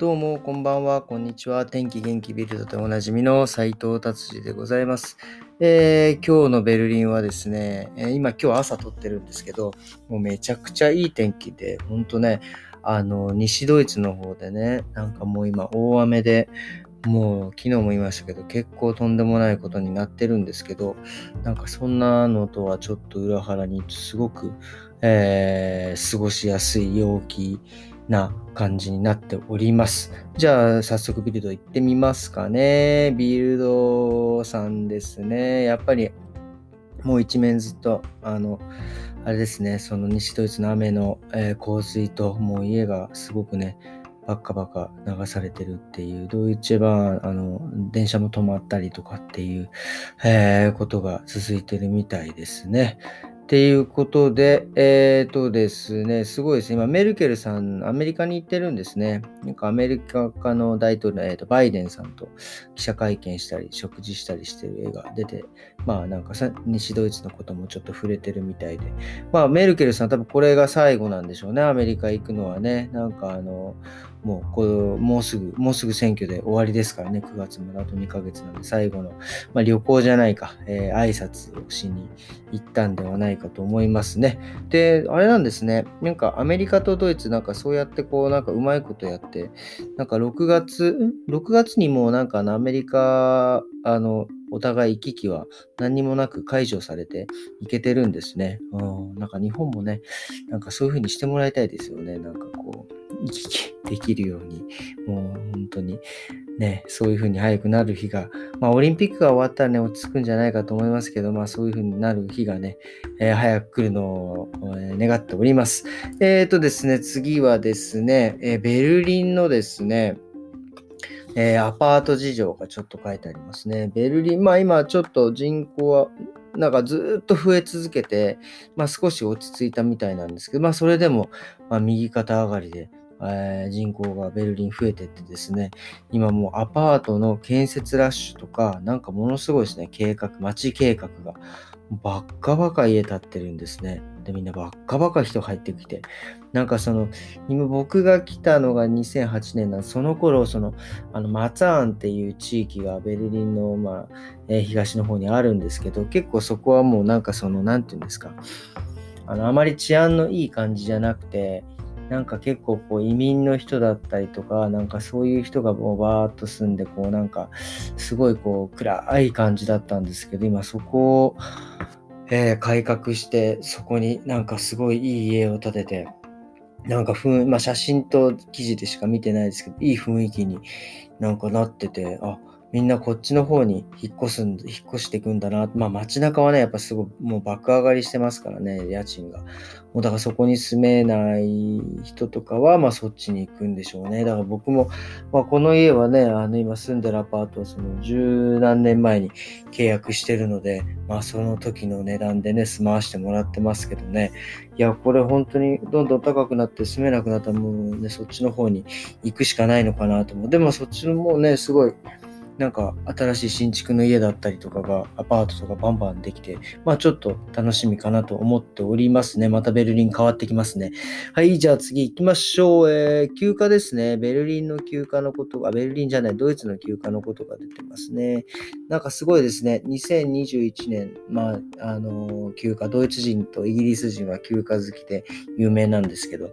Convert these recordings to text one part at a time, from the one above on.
どうも、こんばんは、こんにちは。天気元気ビルドでおなじみの斉藤達治でございます、えー、今日のベルリンはですね、え今今日朝撮ってるんですけど、もうめちゃくちゃいい天気で、ほんとね、あの、西ドイツの方でね、なんかもう今大雨で、もう昨日も言いましたけど、結構とんでもないことになってるんですけど、なんかそんなのとはちょっと裏腹にすごく、えー、過ごしやすい陽気な感じになっております。じゃあ早速ビルド行ってみますかね。ビルドさんですね。やっぱりもう一面ずっと、あの、あれですね、その西ドイツの雨の、えー、洪水と、もう家がすごくね、バッカバカ流されてるっていう、ドイツ版、あの、電車も止まったりとかっていう、えー、ことが続いてるみたいですね。っていうことで、えっ、ー、とですね、すごいですね今、メルケルさん、アメリカに行ってるんですね。なんかアメリカの大統領、えーと、バイデンさんと記者会見したり、食事したりしてる絵が出て、まあなんかさ西ドイツのこともちょっと触れてるみたいで、まあメルケルさん多分これが最後なんでしょうね、アメリカ行くのはね。なんかあの、もうこう、もうすぐ、もうすぐ選挙で終わりですからね、9月まであと2ヶ月なんで、最後の、まあ、旅行じゃないか、えー、挨拶をしに行ったんではないかと思いますね。で、あれなんですね、なんかアメリカとドイツ、なんかそうやってこう、なんかうまいことやって、なんか6月、6月にもなんかアメリカ、あの、お互い行き来は何にもなく解除されていけてるんですね。うん、なんか日本もね、なんかそういう風にしてもらいたいですよね。なんかこう、行き来できるように、もう本当にね、そういう風に早くなる日が、まあオリンピックが終わったらね、落ち着くんじゃないかと思いますけど、まあそういう風になる日がね、えー、早く来るのを、え、願っております。えっ、ー、とですね、次はですね、えベルリンのですね、えアパート事情がちょっと書いてありますね。ベルリン、まあ今ちょっと人口はなんかずっと増え続けて、まあ少し落ち着いたみたいなんですけど、まあそれでも、まあ右肩上がりで、えー、人口がベルリン増えてってですね、今もうアパートの建設ラッシュとか、なんかものすごいですね、計画、街計画が、ばっかばか家建ってるんですね。で、みんなばっかばか人入ってきて、なんかその、今僕が来たのが2008年なんで、その頃、その、あの、マツァーンっていう地域がベルリンの、まあ、えー、東の方にあるんですけど、結構そこはもうなんかその、なんていうんですか、あの、あまり治安のいい感じじゃなくて、なんか結構こう移民の人だったりとか、なんかそういう人がもうバーッと住んで、こうなんかすごいこう暗い感じだったんですけど、今そこを、えー、改革して、そこになんかすごいいい家を建てて、なんかふん、まあ、写真と記事でしか見てないですけど、いい雰囲気になんかなってて、あ、みんなこっちの方に引っ越すん、引っ越していくんだな。まあ街中はね、やっぱすごいもう爆上がりしてますからね、家賃が。もうだからそこに住めない人とかは、まあそっちに行くんでしょうね。だから僕も、まあこの家はね、あの今住んでるアパートはその十何年前に契約してるので、まあその時の値段でね、住まわしてもらってますけどね。いや、これ本当にどんどん高くなって住めなくなったらもうね、そっちの方に行くしかないのかなと思う。でもそっちのもうね、すごい、なんか新しい新築の家だったりとかが、アパートとかバンバンできて、まあちょっと楽しみかなと思っておりますね。またベルリン変わってきますね。はい、じゃあ次行きましょう。えー、休暇ですね。ベルリンの休暇のことが、ベルリンじゃない、ドイツの休暇のことが出てますね。なんかすごいですね。2021年、まあ、あのー、休暇、ドイツ人とイギリス人は休暇好きで有名なんですけど、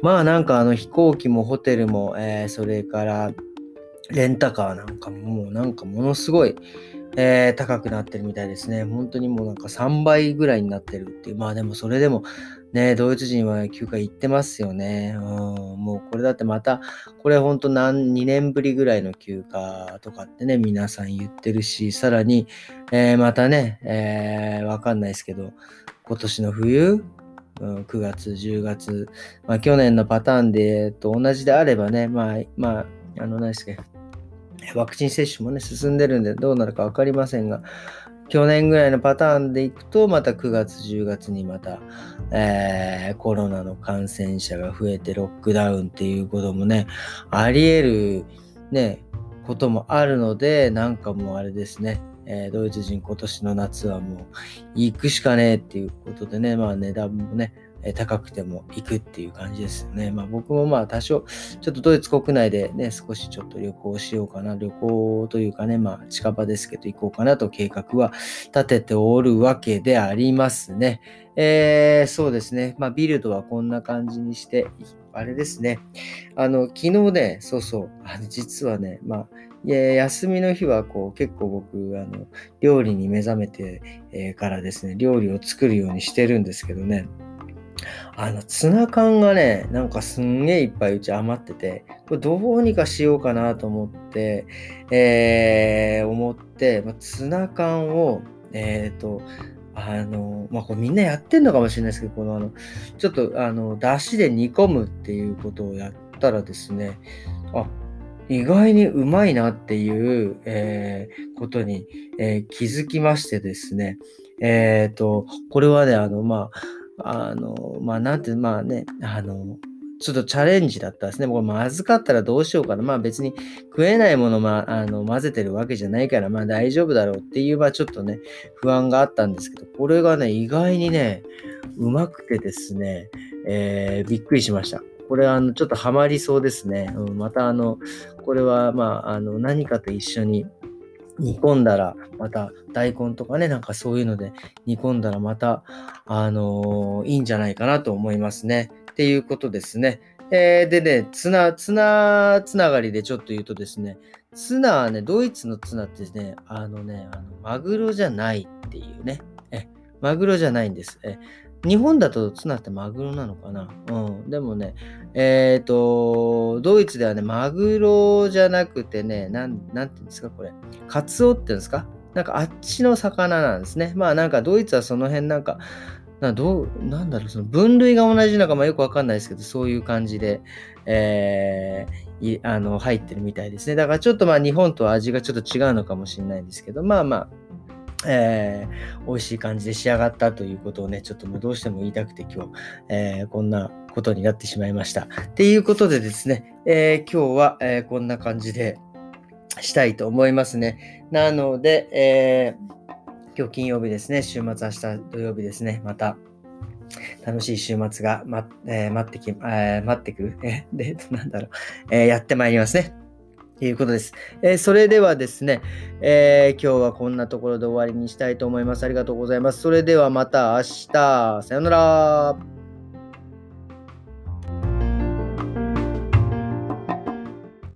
まあなんかあの飛行機もホテルも、えー、それから、レンタカーなんかもうなんかものすごい、えー、高くなってるみたいですね。本当にもうなんか3倍ぐらいになってるっていう。まあでもそれでもね、ドイツ人は休暇行ってますよね。うん、もうこれだってまた、これ本当何、2年ぶりぐらいの休暇とかってね、皆さん言ってるし、さらに、えー、またね、えー、わかんないですけど、今年の冬、うん、9月、10月、まあ去年のパターンでと同じであればね、まあ、まあ、あの、何ですか、ワクチン接種もね、進んでるんでどうなるか分かりませんが、去年ぐらいのパターンでいくと、また9月、10月にまた、えー、コロナの感染者が増えてロックダウンっていうこともね、あり得る、ね、こともあるので、なんかもうあれですね、えー、ドイツ人今年の夏はもう行くしかねえっていうことでね、まあ値段もね、え高くても行くっていう感じですよね。まあ僕もまあ多少、ちょっとドイツ国内でね、少しちょっと旅行しようかな。旅行というかね、まあ近場ですけど行こうかなと計画は立てておるわけでありますね。えー、そうですね。まあビルドはこんな感じにして、あれですね。あの、昨日ね、そうそう、あの実はね、まあ、休みの日はこう結構僕あの料理に目覚めて、えからですね料理を作るようにしてるんですけどねあのツナ缶がねなんかすんげえいっぱいうち余っててこれどうにかしようかなと思って、えー、思って、まあ、ツナ缶をえっ、ー、とあの、まあ、これみんなやってんのかもしれないですけど、このあの、ちょっとあの、出汁で煮込むっていうことをやったらですね、あ、意外にうまいなっていう、えー、ことに、えー、気づきましてですね、えっ、ー、と、これはね、あの、まあ、あの、まあ、なんて、まあね、あの、ちょっとチャレンジだったですね。これまずかったらどうしようかな。まあ別に食えないもの、まあ、あの混ぜてるわけじゃないから、まあ大丈夫だろうっていう、まあちょっとね、不安があったんですけど、これがね、意外にね、うまくてですね、えー、びっくりしました。これはあのちょっとハマりそうですね。うん、またあの、これはまあ、あの何かと一緒に煮込んだら、また大根とかね、なんかそういうので煮込んだらまた、あのー、いいんじゃないかなと思いますね。っていうことですね。えー、でね、ツナ、ツナつながりでちょっと言うとですね、ツナはね、ドイツのツナってね、あのね、あのマグロじゃないっていうね、え、マグロじゃないんです。え日本だとツナってマグロなのかな？うん。でもね、えっ、ー、と、ドイツではね、マグロじゃなくてね、なん、なんていうんですか、これ。カツオっていうんですか？なんかあっちの魚なんですね。まあなんかドイツはその辺なんか、などうなんだろう、その分類が同じのかまあよくわかんないですけど、そういう感じで、えー、あの入ってるみたいですね。だからちょっとまあ日本とは味がちょっと違うのかもしれないんですけど、まあまあ、えー、美味しい感じで仕上がったということをね、ちょっともうどうしても言いたくて今日、えー、こんなことになってしまいました。っていうことでですね、えー、今日は、えー、こんな感じでしたいと思いますね。なので、え今日金曜日ですね、週末明日土曜日ですね、また楽しい週末が、まえ、待ってき、え、待ってくる。え で、なんだろう、え、やってまいりますね。ということです。えー、それではですね、えー、今日はこんなところで終わりにしたいと思います。ありがとうございます。それではまた明日。さようなら。